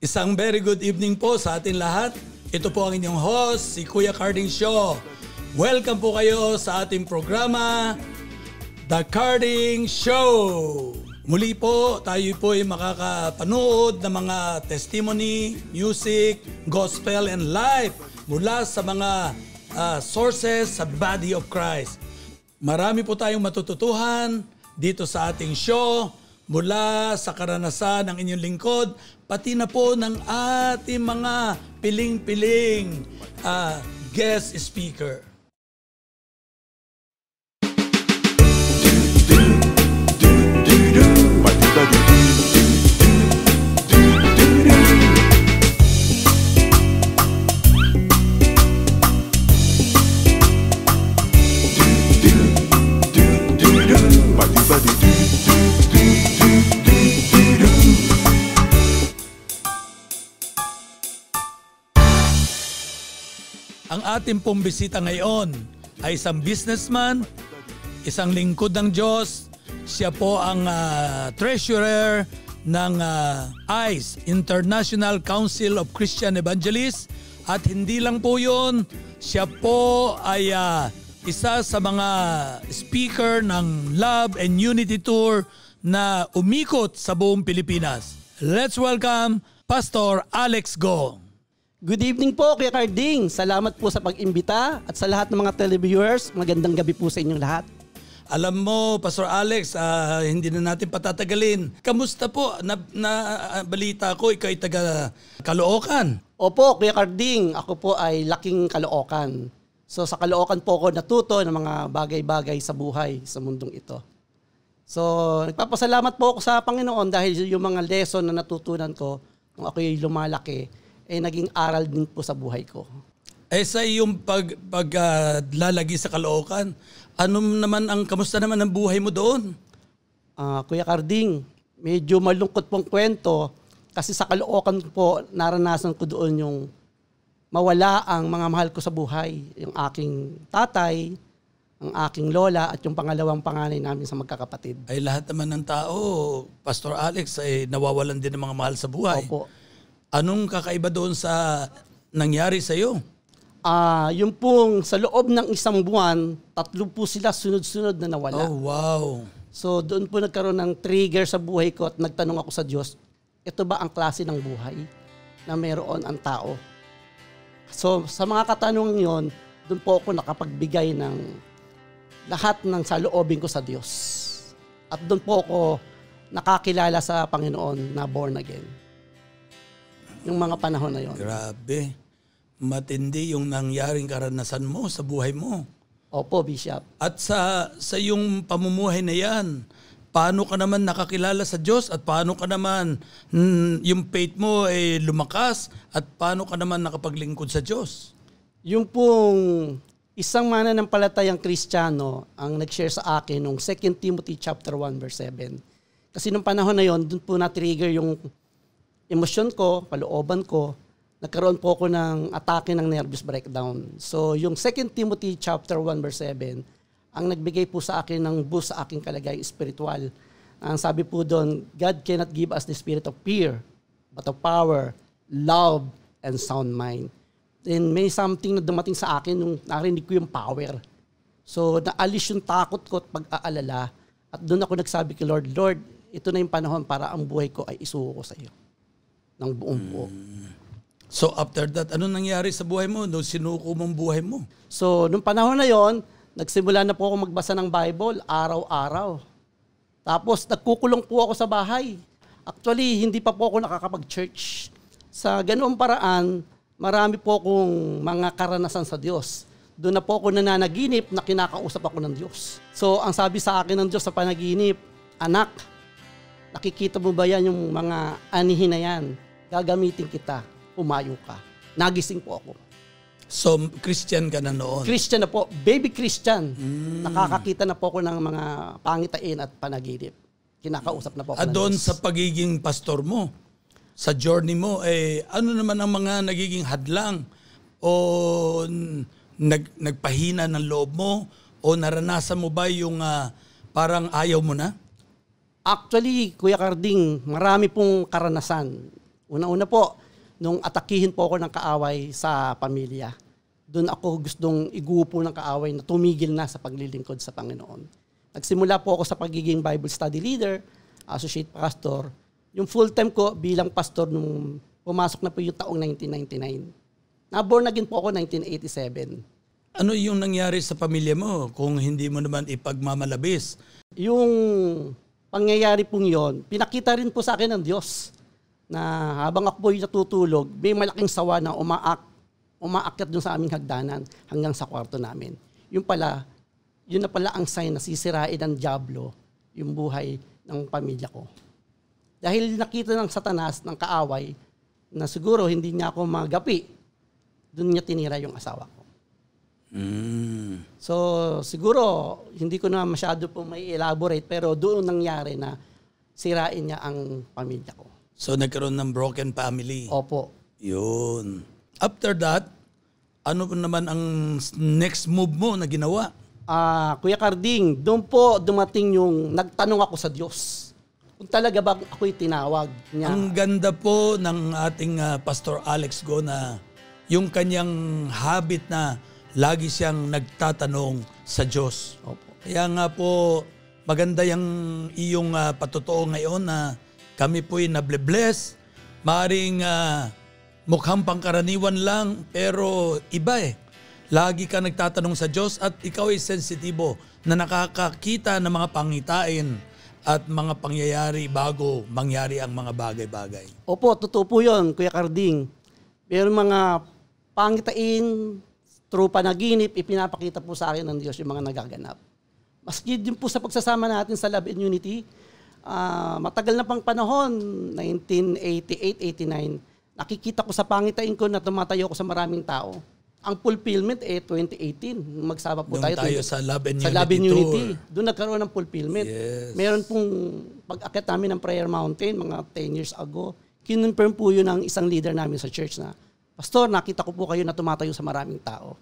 Isang very good evening po sa atin lahat. Ito po ang inyong host, si Kuya Carding Show. Welcome po kayo sa ating programa, The Carding Show. Muli po, tayo po ay makakapanood ng mga testimony, music, gospel, and life mula sa mga uh, sources sa body of Christ. Marami po tayong matututuhan dito sa ating show mula sa karanasan ng inyong lingkod, pati na po ng ating mga piling-piling uh, guest speaker. Ang ating pong bisita ngayon ay isang businessman, isang lingkod ng Diyos. Siya po ang uh, treasurer ng uh, ICE, International Council of Christian Evangelists. At hindi lang po yun, siya po ay uh, isa sa mga speaker ng Love and Unity Tour na umikot sa buong Pilipinas. Let's welcome Pastor Alex Go. Good evening po, Kuya Carding. Salamat po sa pag-imbita at sa lahat ng mga televiewers. Magandang gabi po sa inyong lahat. Alam mo, Pastor Alex, uh, hindi na natin patatagalin. Kamusta po? Na, na uh, balita ko, ikaw ay taga Caloocan. Opo, Kuya Carding. Ako po ay laking Caloocan. So sa Caloocan po ako natuto ng mga bagay-bagay sa buhay sa mundong ito. So nagpapasalamat po ako sa Panginoon dahil yung mga lesson na natutunan ko nung ako'y lumalaki, eh naging aral din po sa buhay ko. Eh sa iyong pag paglalagi uh, sa Caloocan, ano naman ang kamusta naman ang buhay mo doon? Uh, Kuya Carding, medyo malungkot pong kwento kasi sa Caloocan po naranasan ko doon yung mawala ang mga mahal ko sa buhay, yung aking tatay, ang aking lola at yung pangalawang panganay namin sa magkakapatid. Ay lahat naman ng tao, Pastor Alex, ay nawawalan din ng mga mahal sa buhay. Opo. Anong kakaiba doon sa nangyari sa iyo? Ah, uh, yung pong sa loob ng isang buwan, tatlo po sila sunod-sunod na nawala. Oh, wow. So doon po nagkaroon ng trigger sa buhay ko at nagtanong ako sa Diyos, ito ba ang klase ng buhay na meron ang tao? So sa mga katanungan yon, doon po ako nakapagbigay ng lahat ng saloobin ko sa Diyos. At doon po ako nakakilala sa Panginoon na born again yung mga panahon na yon. Grabe. Matindi yung nangyaring karanasan mo sa buhay mo. Opo, Bishop. At sa sa yung pamumuhay na yan, paano ka naman nakakilala sa Diyos at paano ka naman mm, yung faith mo ay eh, lumakas at paano ka naman nakapaglingkod sa Diyos? Yung pong isang mananampalatayang Kristiyano ang nag-share sa akin nung 2 Timothy chapter 1 verse 7. Kasi nung panahon na yon, doon po na-trigger yung emosyon ko, kalooban ko, nagkaroon po ako ng atake ng nervous breakdown. So yung 2 Timothy chapter 1 verse 7, ang nagbigay po sa akin ng boost sa aking kalagay spiritual. Ang sabi po doon, God cannot give us the spirit of fear, but of power, love, and sound mind. Then may something na dumating sa akin nung narinig ko yung power. So naalis yung takot ko at pag-aalala. At doon ako nagsabi kay Lord, Lord, ito na yung panahon para ang buhay ko ay isuko ko sa iyo ng buong buo. So after that, ano nangyari sa buhay mo nung sinuko mong buhay mo? So nung panahon na yon, nagsimula na po ako magbasa ng Bible araw-araw. Tapos nagkukulong po ako sa bahay. Actually, hindi pa po ako nakakapag-church. Sa ganoong paraan, marami po akong mga karanasan sa Diyos. Doon na po ako nananaginip na kinakausap ako ng Diyos. So, ang sabi sa akin ng Diyos sa panaginip, Anak, nakikita mo ba yan yung mga anihin na yan? Gagamitin kita, umayo ka. Nagising po ako. So, Christian ka na noon? Christian na po. Baby Christian. Mm. Nakakakita na po ako ng mga pangitain at panaginip. Kinakausap na po ako. At doon sa pagiging pastor mo, sa journey mo, eh, ano naman ang mga nagiging hadlang o nag, nagpahina ng loob mo o naranasan mo ba yung uh, parang ayaw mo na? Actually, Kuya Carding, marami pong karanasan Una-una po, nung atakihin po ako ng kaaway sa pamilya. Doon ako gustong igupo ng kaaway na tumigil na sa paglilingkod sa Panginoon. Nagsimula po ako sa pagiging Bible study leader, associate pastor. Yung full-time ko bilang pastor nung pumasok na po yung taong 1999. Naborn again po ako 1987. Ano yung nangyari sa pamilya mo kung hindi mo naman ipagmamalabis? Yung pangyayari pong yon, pinakita rin po sa akin ng Diyos na habang ako po yung natutulog, may malaking sawa na umaak, umaakyat dun sa aming hagdanan hanggang sa kwarto namin. Yung pala, yun na pala ang sign na sisirain ng Diablo yung buhay ng pamilya ko. Dahil nakita ng satanas, ng kaaway, na siguro hindi niya ako magapi, doon niya tinira yung asawa ko. Mm. So, siguro, hindi ko na masyado po may elaborate, pero doon nangyari na sirain niya ang pamilya ko. So nagkaroon ng broken family. Opo. Yun. After that, ano naman ang next move mo na ginawa? Ah, Kuya Carding, doon po dumating yung nagtanong ako sa Diyos. Kung talaga ba ako'y tinawag niya. Ang ganda po ng ating ah, Pastor Alex Go na yung kanyang habit na lagi siyang nagtatanong sa Diyos. Opo. Kaya nga po, maganda yung iyong uh, patotoo ngayon na kami po'y nable-bless. Maring uh, mukhang pangkaraniwan lang, pero iba eh. Lagi ka nagtatanong sa Diyos at ikaw ay sensitibo na nakakakita ng mga pangitain at mga pangyayari bago mangyari ang mga bagay-bagay. Opo, totoo po yun, Kuya Carding. Pero mga pangitain, through panaginip, ipinapakita po sa akin ng Diyos yung mga nagaganap. Maski din po sa pagsasama natin sa Love and Unity, uh, matagal na pang panahon, 1988-89, nakikita ko sa pangitain ko na tumatayo ko sa maraming tao. Ang fulfillment eh 2018, magsama po Nung tayo. tayo 20 sa Love and sa Unity Love and. Unity. Doon nagkaroon ng fulfillment. Yes. Meron pong pag-akit namin ng Prayer Mountain mga 10 years ago, kinonfirm po yun ng isang leader namin sa church na, Pastor, nakita ko po kayo na tumatayo sa maraming tao.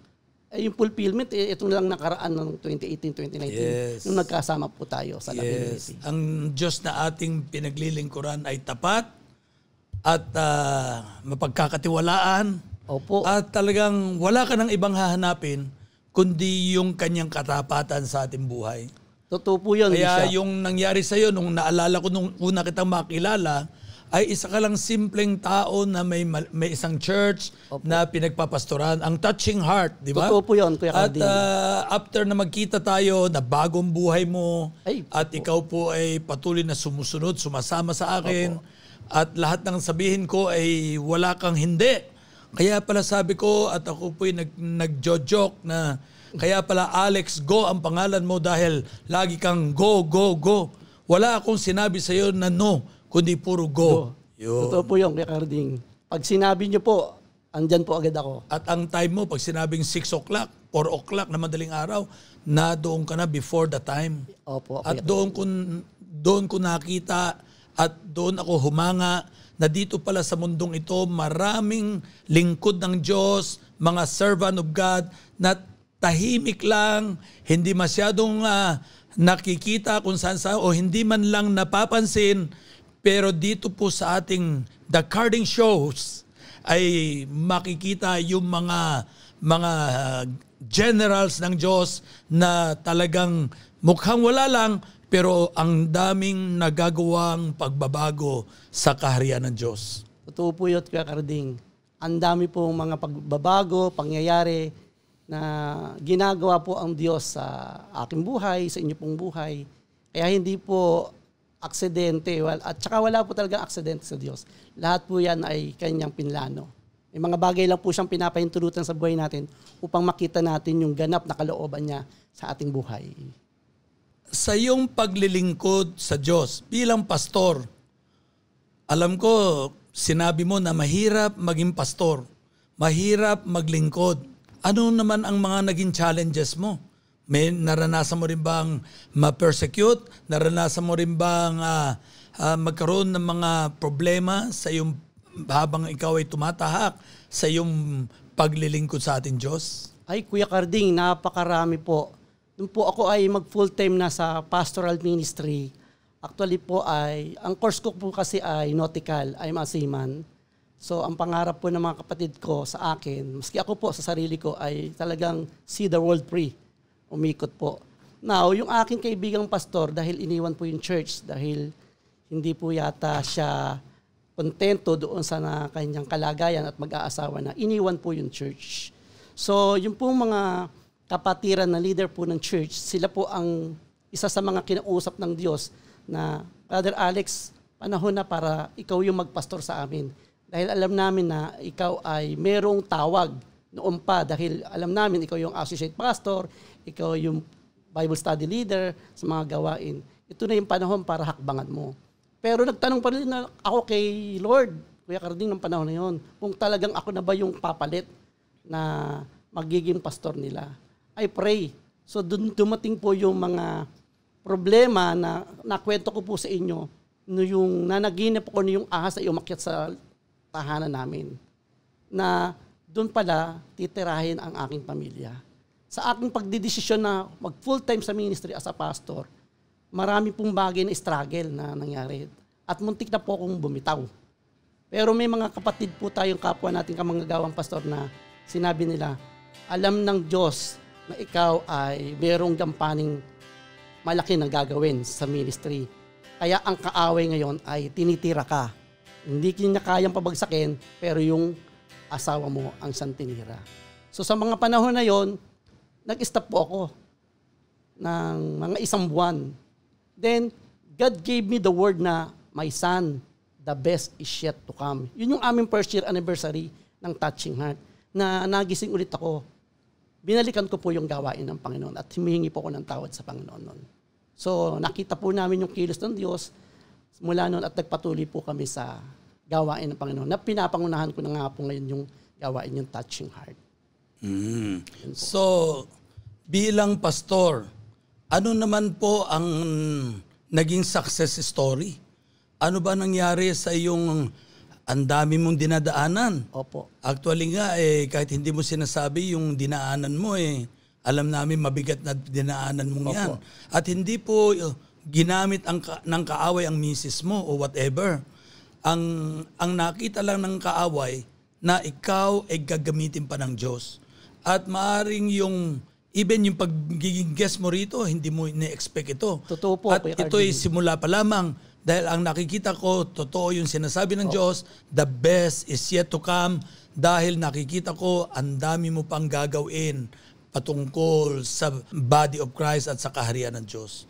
Eh, yung fulfillment, eh, ito lang nakaraan ng 2018-2019 Yes. nung nagkasama po tayo sa Yes. Unity. Ang Diyos na ating pinaglilingkuran ay tapat at ah, mapagkakatiwalaan Opo. at talagang wala ka ng ibang hahanapin kundi yung kanyang katapatan sa ating buhay. Totoo po yun, Kaya Bishop. yung nangyari sa iyo nung naalala ko nung una kitang makilala ay isa ka lang simpleng tao na may may isang church na pinagpapastoran. Ang touching heart, di ba? Totoo po yun, Kuya At ah, after na magkita tayo na bagong buhay mo Ay, at ikaw po ay patuloy na sumusunod, sumasama sa akin at lahat ng sabihin ko ay wala kang hindi. Kaya pala sabi ko at ako po nag, nagjo-joke na kaya pala Alex Go ang pangalan mo dahil lagi kang go, go, go. Wala akong sinabi sa iyo na no, kundi puro go. Yun. Totoo po yun, Kuya Carding. Pag sinabi niyo po, andyan po agad ako. At ang time mo, pag sinabing 6 o'clock, 4 o'clock na madaling araw, na doon ka na before the time. Opo, At doon ko, doon ko nakita at doon ako humanga na dito pala sa mundong ito maraming lingkod ng Diyos, mga servant of God na tahimik lang, hindi masyadong ah, nakikita kung saan sa o hindi man lang napapansin pero dito po sa ating The Carding Shows ay makikita yung mga mga uh, generals ng Diyos na talagang mukhang wala lang pero ang daming nagagawang pagbabago sa kaharian ng Diyos. Totoo po yun, Kuya Carding. Ang dami po mga pagbabago, pangyayari na ginagawa po ang Diyos sa aking buhay, sa inyo pong buhay. Kaya hindi po aksidente, wal- at saka wala po talaga aksidente sa Diyos. Lahat po yan ay kanyang pinlano. May mga bagay lang po siyang pinapahintulutan sa buhay natin upang makita natin yung ganap na kalooban niya sa ating buhay. Sa iyong paglilingkod sa Diyos bilang pastor, alam ko sinabi mo na mahirap maging pastor, mahirap maglingkod. Ano naman ang mga naging challenges mo? May naranasan mo rin bang ma-persecute? Naranasan mo rin bang ah, ah, magkaroon ng mga problema sa iyong habang ikaw ay tumatahak sa iyong paglilingkod sa ating Diyos? Ay, Kuya Carding, napakarami po. Nung po ako ay mag full-time na sa pastoral ministry, actually po ay, ang course ko po kasi ay nautical, I'm a seaman. So ang pangarap po ng mga kapatid ko sa akin, maski ako po sa sarili ko ay talagang see the world free. Umikot po. Now, yung aking kaibigang pastor dahil iniwan po yung church dahil hindi po yata siya kontento doon sa na kanyang kalagayan at mag-aasawa na iniwan po yung church. So, yung po mga kapatiran na leader po ng church, sila po ang isa sa mga kinausap ng Diyos na, Brother Alex, panahon na para ikaw yung magpastor sa amin. Dahil alam namin na ikaw ay merong tawag noon pa dahil alam namin ikaw yung associate pastor, ikaw yung Bible study leader sa mga gawain. Ito na yung panahon para hakbangan mo. Pero nagtanong pa rin na ako kay Lord, Kuya Carding, ng panahon na yon, kung talagang ako na ba yung papalit na magiging pastor nila. I pray. So dun dumating po yung mga problema na nakwento ko po sa inyo no yung nanaginip ko no yung ahas ay umakyat sa tahanan namin na doon pala titirahin ang aking pamilya. Sa aking pagdidesisyon na mag full-time sa ministry as a pastor, marami pong bagay na struggle na nangyari. At muntik na po akong bumitaw. Pero may mga kapatid po tayong kapwa natin kamanggagawang pastor na sinabi nila, alam ng Diyos na ikaw ay merong gampaning malaki na gagawin sa ministry. Kaya ang kaaway ngayon ay tinitira ka. Hindi niya kayang pabagsakin, pero yung asawa mo ang santinira. So sa mga panahon na yon, nag-stop po ako ng mga isang buwan Then, God gave me the word na, my son, the best is yet to come. Yun yung aming first year anniversary ng Touching Heart na nagising ulit ako. Binalikan ko po yung gawain ng Panginoon at humihingi po ako ng tawad sa Panginoon noon. So, nakita po namin yung kilos ng Diyos mula noon at nagpatuloy po kami sa gawain ng Panginoon na pinapangunahan ko na nga po ngayon yung gawain yung Touching Heart. Mm. So, bilang pastor, ano naman po ang naging success story? Ano ba nangyari sa iyong ang dami mong dinadaanan? Opo. Actually nga, eh, kahit hindi mo sinasabi yung dinaanan mo, eh, alam namin mabigat na dinaanan mo yan. At hindi po uh, ginamit ang, ng kaaway ang misis mo o whatever. Ang, ang nakita lang ng kaaway na ikaw ay gagamitin pa ng Diyos. At maaring yung even yung pagiging guest mo rito, hindi mo ine-expect ito. Totoo po. At ito ay simula pa lamang dahil ang nakikita ko, totoo yung sinasabi ng oh. Diyos, the best is yet to come dahil nakikita ko, ang dami mo pang gagawin patungkol sa body of Christ at sa kaharian ng Diyos.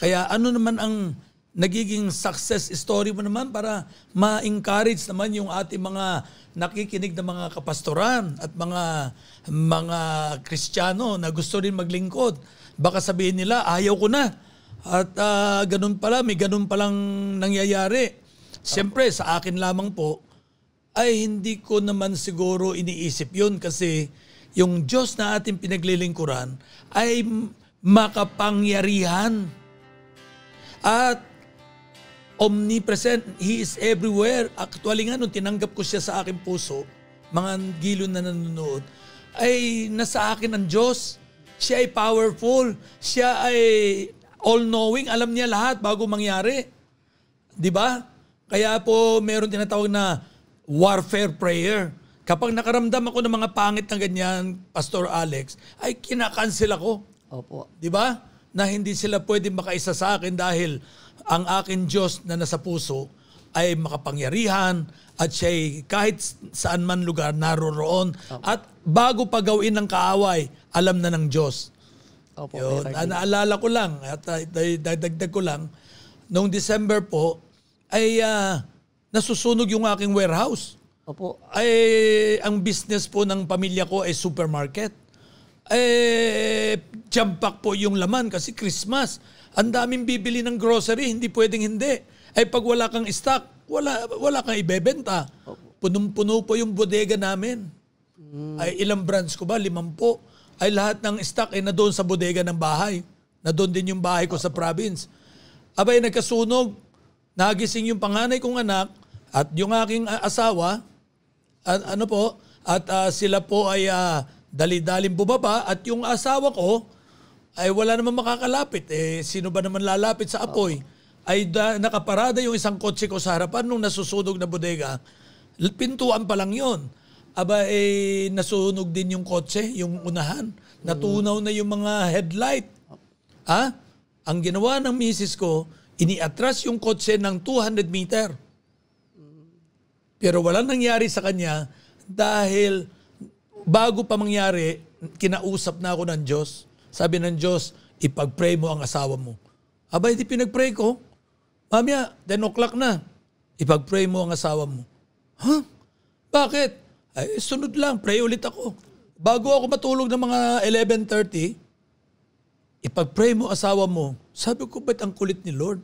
Kaya ano naman ang nagiging success story mo naman para ma-encourage naman yung ating mga nakikinig na mga kapastoran at mga mga Kristiyano na gusto rin maglingkod. Baka sabihin nila, ayaw ko na. At uh, ganun pala, may ganun palang nangyayari. Siyempre, sa akin lamang po, ay hindi ko naman siguro iniisip yun kasi yung Diyos na ating pinaglilingkuran ay makapangyarihan. At omnipresent. He is everywhere. Actually nga, nung tinanggap ko siya sa aking puso, mga gilo na nanonood, ay nasa akin ang Diyos. Siya ay powerful. Siya ay all-knowing. Alam niya lahat bago mangyari. Di ba? Kaya po meron tinatawag na warfare prayer. Kapag nakaramdam ako ng mga pangit na ganyan, Pastor Alex, ay kinakansel ako. Opo. Di ba? Na hindi sila pwede makaisa sa akin dahil ang akin Diyos na nasa puso ay makapangyarihan at siya kahit saan man lugar naroroon Opo. at bago pa gawin ng kaaway, alam na ng Diyos. Opo, Yun, naalala ko lang at uh, dagdag ko lang, noong December po ay uh, nasusunog yung aking warehouse. Opo. Ay ang business po ng pamilya ko ay supermarket. Eh jampak po yung laman kasi Christmas. Ang daming bibili ng grocery, hindi pwedeng hindi. Ay pag wala kang stock, wala wala kang ibebenta. Punong-puno po yung bodega namin. Ay ilang brands ko ba? Limampo. Ay lahat ng stock ay na doon sa bodega ng bahay. Na doon din yung bahay ko sa province. Abay nagkasunog. Nagising yung panganay kong anak at yung aking asawa at ano po at uh, sila po ay uh, dali-daling bumaba at yung asawa ko ay wala naman makakalapit. Eh, sino ba naman lalapit sa apoy? Ay da, nakaparada yung isang kotse ko sa harapan nung nasusunog na bodega. Pintuan pa lang yon. Aba, eh, nasunog din yung kotse, yung unahan. Natunaw na yung mga headlight. Ha? Ang ginawa ng misis ko, iniatras yung kotse ng 200 meter. Pero walang nangyari sa kanya dahil bago pa mangyari, kinausap na ako ng Diyos. Sabi ng Diyos, ipag-pray mo ang asawa mo. Aba, hindi pinag-pray ko. Mamaya, 10 o'clock na. Ipag-pray mo ang asawa mo. Huh? Bakit? Ay, sunod lang. Pray ulit ako. Bago ako matulog ng mga 11.30, ipag-pray mo asawa mo. Sabi ko, ba't ang kulit ni Lord?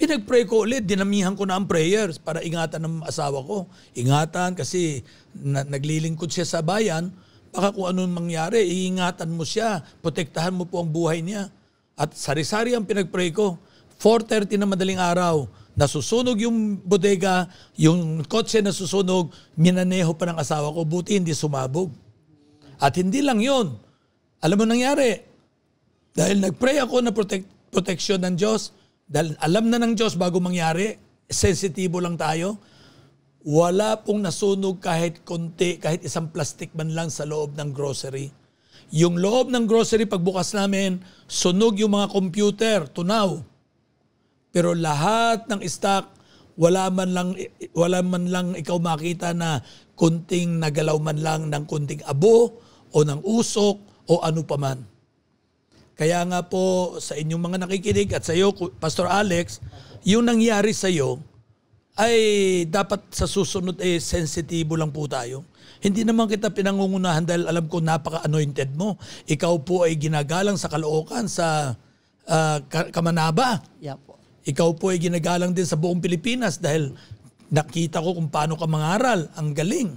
Pinag-pray ko ulit, dinamihan ko na ang prayers para ingatan ng asawa ko. Ingatan kasi na, naglilingkod siya sa bayan, baka kung anong mangyari, iingatan mo siya, protektahan mo po ang buhay niya. At sari-sari ang pinag-pray ko. 4.30 na madaling araw, nasusunog yung bodega, yung kotse nasusunog, minaneho pa ng asawa ko, buti hindi sumabog. At hindi lang yon. Alam mo nangyari, dahil nag-pray ako na protect, protection ng Diyos, dahil alam na ng Diyos bago mangyari, sensitibo lang tayo, wala pong nasunog kahit konti, kahit isang plastic man lang sa loob ng grocery. Yung loob ng grocery, pagbukas namin, sunog yung mga computer, tunaw. Pero lahat ng stock, wala man lang wala man lang ikaw makita na kunting nagalaw man lang ng kunting abo o ng usok o ano pa man. Kaya nga po sa inyong mga nakikinig at sa iyo, Pastor Alex, yung nangyari sa iyo ay dapat sa susunod eh sensitibo lang po tayo. Hindi naman kita pinangungunahan dahil alam ko napaka-anointed mo. Ikaw po ay ginagalang sa Caloocan, sa uh, Kamanaba. Yeah po. Ikaw po ay ginagalang din sa buong Pilipinas dahil nakita ko kung paano ka mangaral. Ang galing.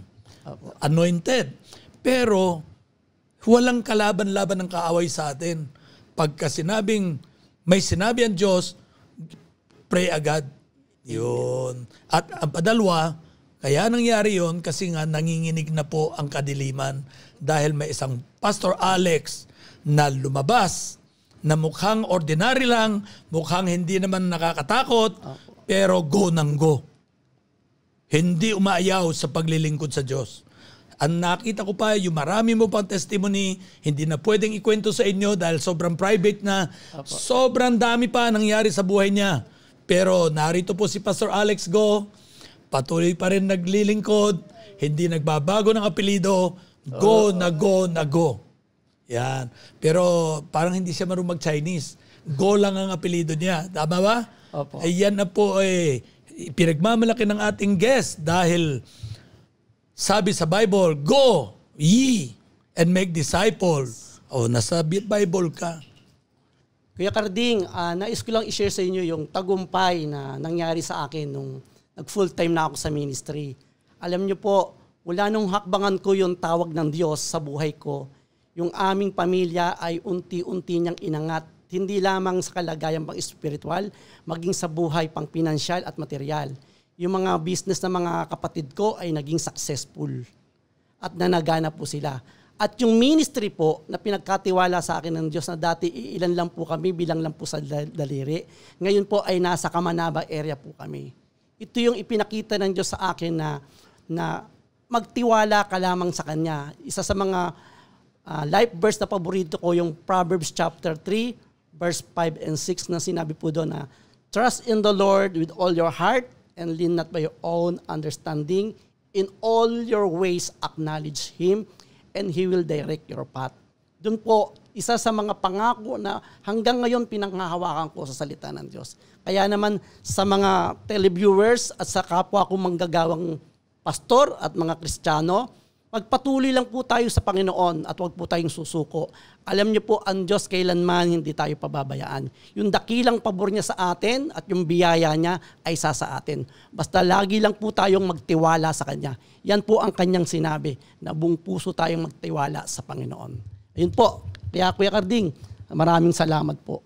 Opo. Anointed. Pero walang kalaban-laban ng kaaway sa atin pagka sinabing may sinabi ang Diyos, pray agad. Yun. At ang padalwa, kaya nangyari yon kasi nga nanginginig na po ang kadiliman dahil may isang Pastor Alex na lumabas na mukhang ordinary lang, mukhang hindi naman nakakatakot, pero go nang go. Hindi umaayaw sa paglilingkod sa Diyos. Ang nakita ko pa, yung marami mo pang testimony, hindi na pwedeng ikwento sa inyo dahil sobrang private na. Sobrang dami pa nangyari sa buhay niya. Pero narito po si Pastor Alex Go, patuloy pa rin naglilingkod, hindi nagbabago ng apelido, go na go na go. Yan. Pero parang hindi siya marunong mag-Chinese. Go lang ang apelido niya. Tama ba? Opo. Ayan na po eh, pinagmamalaki ng ating guest dahil sabi sa Bible, Go ye and make disciples. O, nasa Bible ka. Kuya Carding, uh, nais ko lang i-share sa inyo yung tagumpay na nangyari sa akin nung nag-full time na ako sa ministry. Alam niyo po, wala nung hakbangan ko yung tawag ng Diyos sa buhay ko. Yung aming pamilya ay unti-unti niyang inangat. Hindi lamang sa kalagayan pang espiritual, maging sa buhay pang pinansyal at material. Yung mga business ng mga kapatid ko ay naging successful. At nanagana po sila. At yung ministry po na pinagkatiwala sa akin ng Diyos na dati ilan lang po kami, bilang lang po sa daliri. Ngayon po ay nasa Kamanaba area po kami. Ito yung ipinakita ng Diyos sa akin na, na magtiwala ka lamang sa Kanya. Isa sa mga uh, life verse na paborito ko yung Proverbs chapter 3, verse 5 and 6 na sinabi po doon na Trust in the Lord with all your heart and lean not by your own understanding. In all your ways acknowledge Him and He will direct your path. Doon po, isa sa mga pangako na hanggang ngayon pinanghahawakan ko sa salita ng Diyos. Kaya naman sa mga televiewers at sa kapwa ko manggagawang pastor at mga kristyano, Magpatuloy lang po tayo sa Panginoon at huwag po tayong susuko. Alam niyo po, ang Diyos kailanman hindi tayo pababayaan. Yung dakilang pabor niya sa atin at yung biyaya niya ay sa sa atin. Basta lagi lang po tayong magtiwala sa Kanya. Yan po ang Kanyang sinabi, na buong puso tayong magtiwala sa Panginoon. Ayun po. Kaya Kuya Carding, maraming salamat po.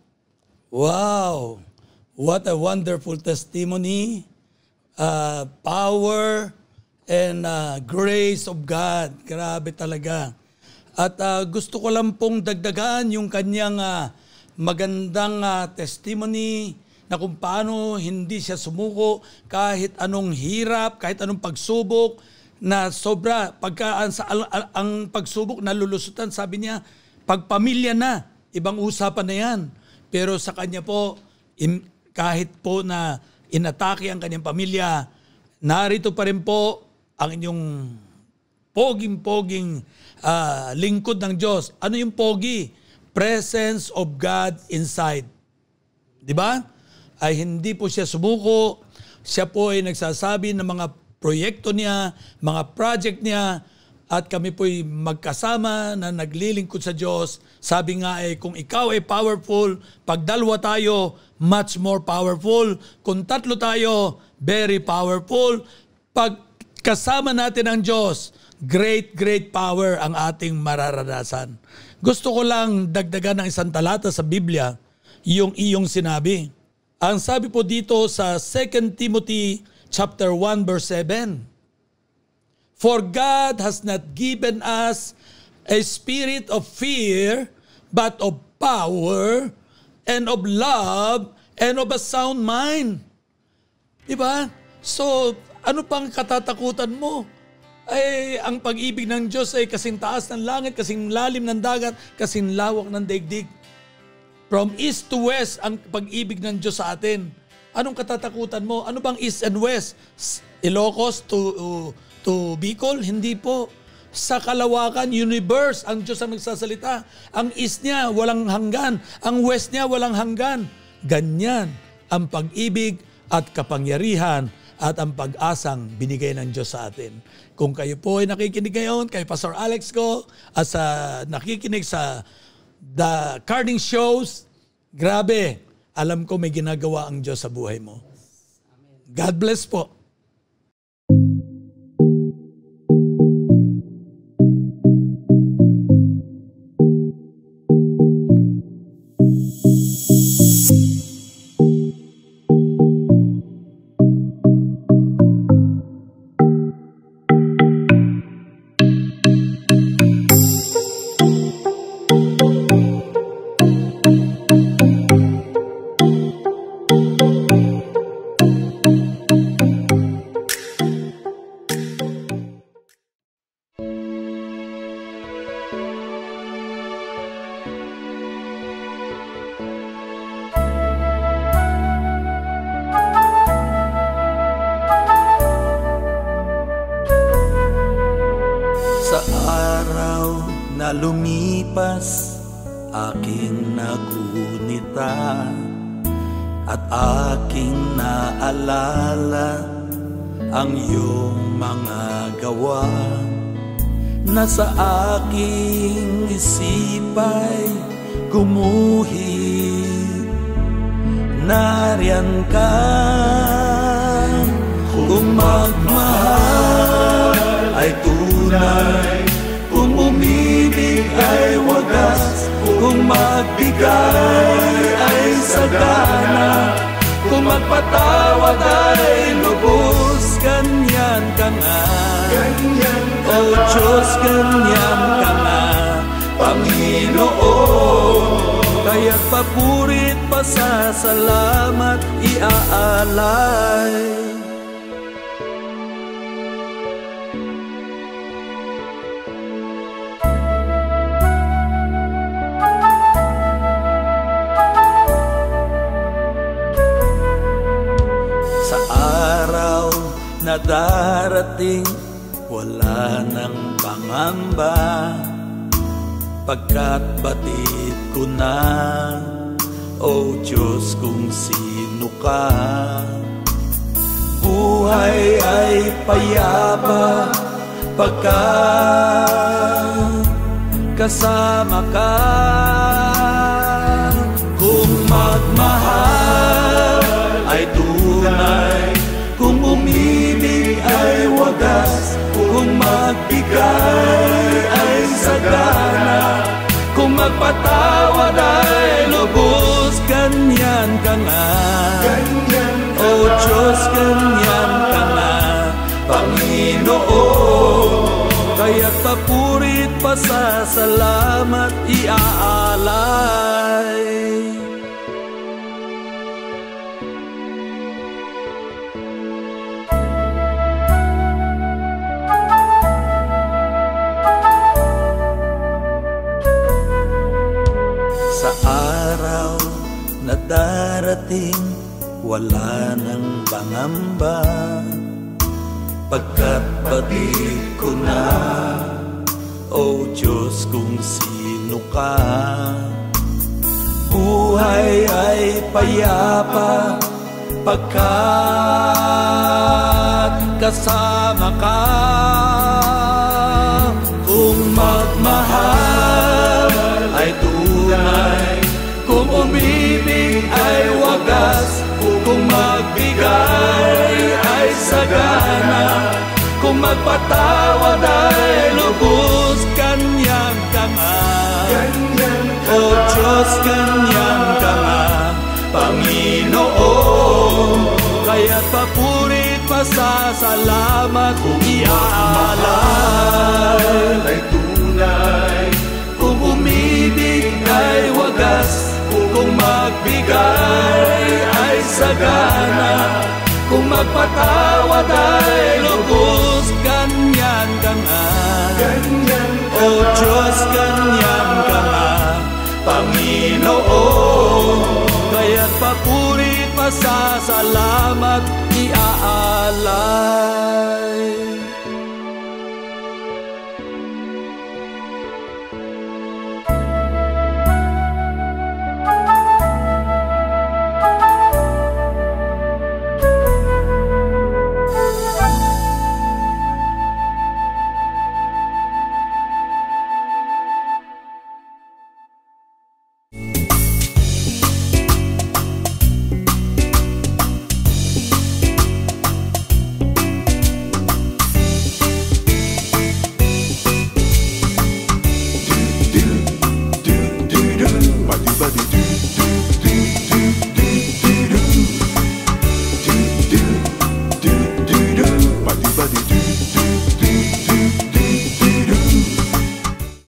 Wow! What a wonderful testimony. Uh, power, and uh, grace of God. Grabe talaga. At uh, gusto ko lang pong dagdagan yung kanyang uh, magandang uh, testimony na kung paano hindi siya sumuko kahit anong hirap, kahit anong pagsubok na sobra pagka ang, ang, pagsubok nalulusutan sabi niya pagpamilya na ibang usapan na yan pero sa kanya po in, kahit po na inatake ang kanyang pamilya narito pa rin po ang inyong poging-poging uh, lingkod ng Diyos. Ano yung pogi? Presence of God inside. Di ba? Ay hindi po siya sumuko. Siya po ay nagsasabi ng mga proyekto niya, mga project niya, at kami po'y magkasama na naglilingkod sa Diyos. Sabi nga ay kung ikaw ay powerful, pag dalawa tayo, much more powerful. Kung tatlo tayo, very powerful. Pag kasama natin ang Diyos, great, great power ang ating mararanasan. Gusto ko lang dagdagan ng isang talata sa Biblia, yung iyong sinabi. Ang sabi po dito sa 2 Timothy chapter 1 verse 7, For God has not given us a spirit of fear, but of power and of love and of a sound mind. Diba? So, ano pang katatakutan mo? Ay, ang pag-ibig ng Diyos ay kasing taas ng langit, kasing lalim ng dagat, kasing lawak ng daigdig. From east to west, ang pag-ibig ng Diyos sa atin. Anong katatakutan mo? Ano bang east and west? Ilocos to, uh, to Bicol? Hindi po. Sa kalawakan, universe, ang Diyos ang nagsasalita. Ang east niya, walang hanggan. Ang west niya, walang hanggan. Ganyan ang pag-ibig at kapangyarihan at ang pag-asang binigay ng Diyos sa atin. Kung kayo po ay nakikinig ngayon, kay Pastor Alex ko, at sa nakikinig sa The Carding Shows, grabe, alam ko may ginagawa ang Diyos sa buhay mo. God bless po. Aking isipay gumuhit. Nariyan ka. Kung magmahal ay tunay Kung umibig ay wagas Kung magbigay ay sagana Kung magpatawad ay lubos Ganyan ka nga Ganyan Diyos, ganyan ka na, Panginoon. Kaya't papurit pa sa salamat iaalay. Sa araw na darating wala nang pangamba. Pagkat batid ko na O Diyos kung sino ka. Buhay ay payapa Pagkat kasama ka. Kung magmahal ay tunay kung magbigay ay sagana. Kung magpatawad ay lubos Ganyan ka nga. O Diyos, ganyan ka nga. Panginoon Kaya't papurit pa sa salamat iaalay darating Wala nang pangamba Pagkat pati ko na O Diyos kung sino ka. Buhay ay payapa Pagkat kasama ka magpatawad ay lubos Kanyang ka nga O Diyos, kanyang ka nga Panginoon Kaya't papurit pasasalamat Kung iaalay ay tunay Kung umibig ay wagas Kung magbigay ay sagana Kung magpatawad ay lubos Kanyan ka nga Ganyan O Diyos, kanyan ka nga Panginoon Kaya't papurit pasasalamat iaalay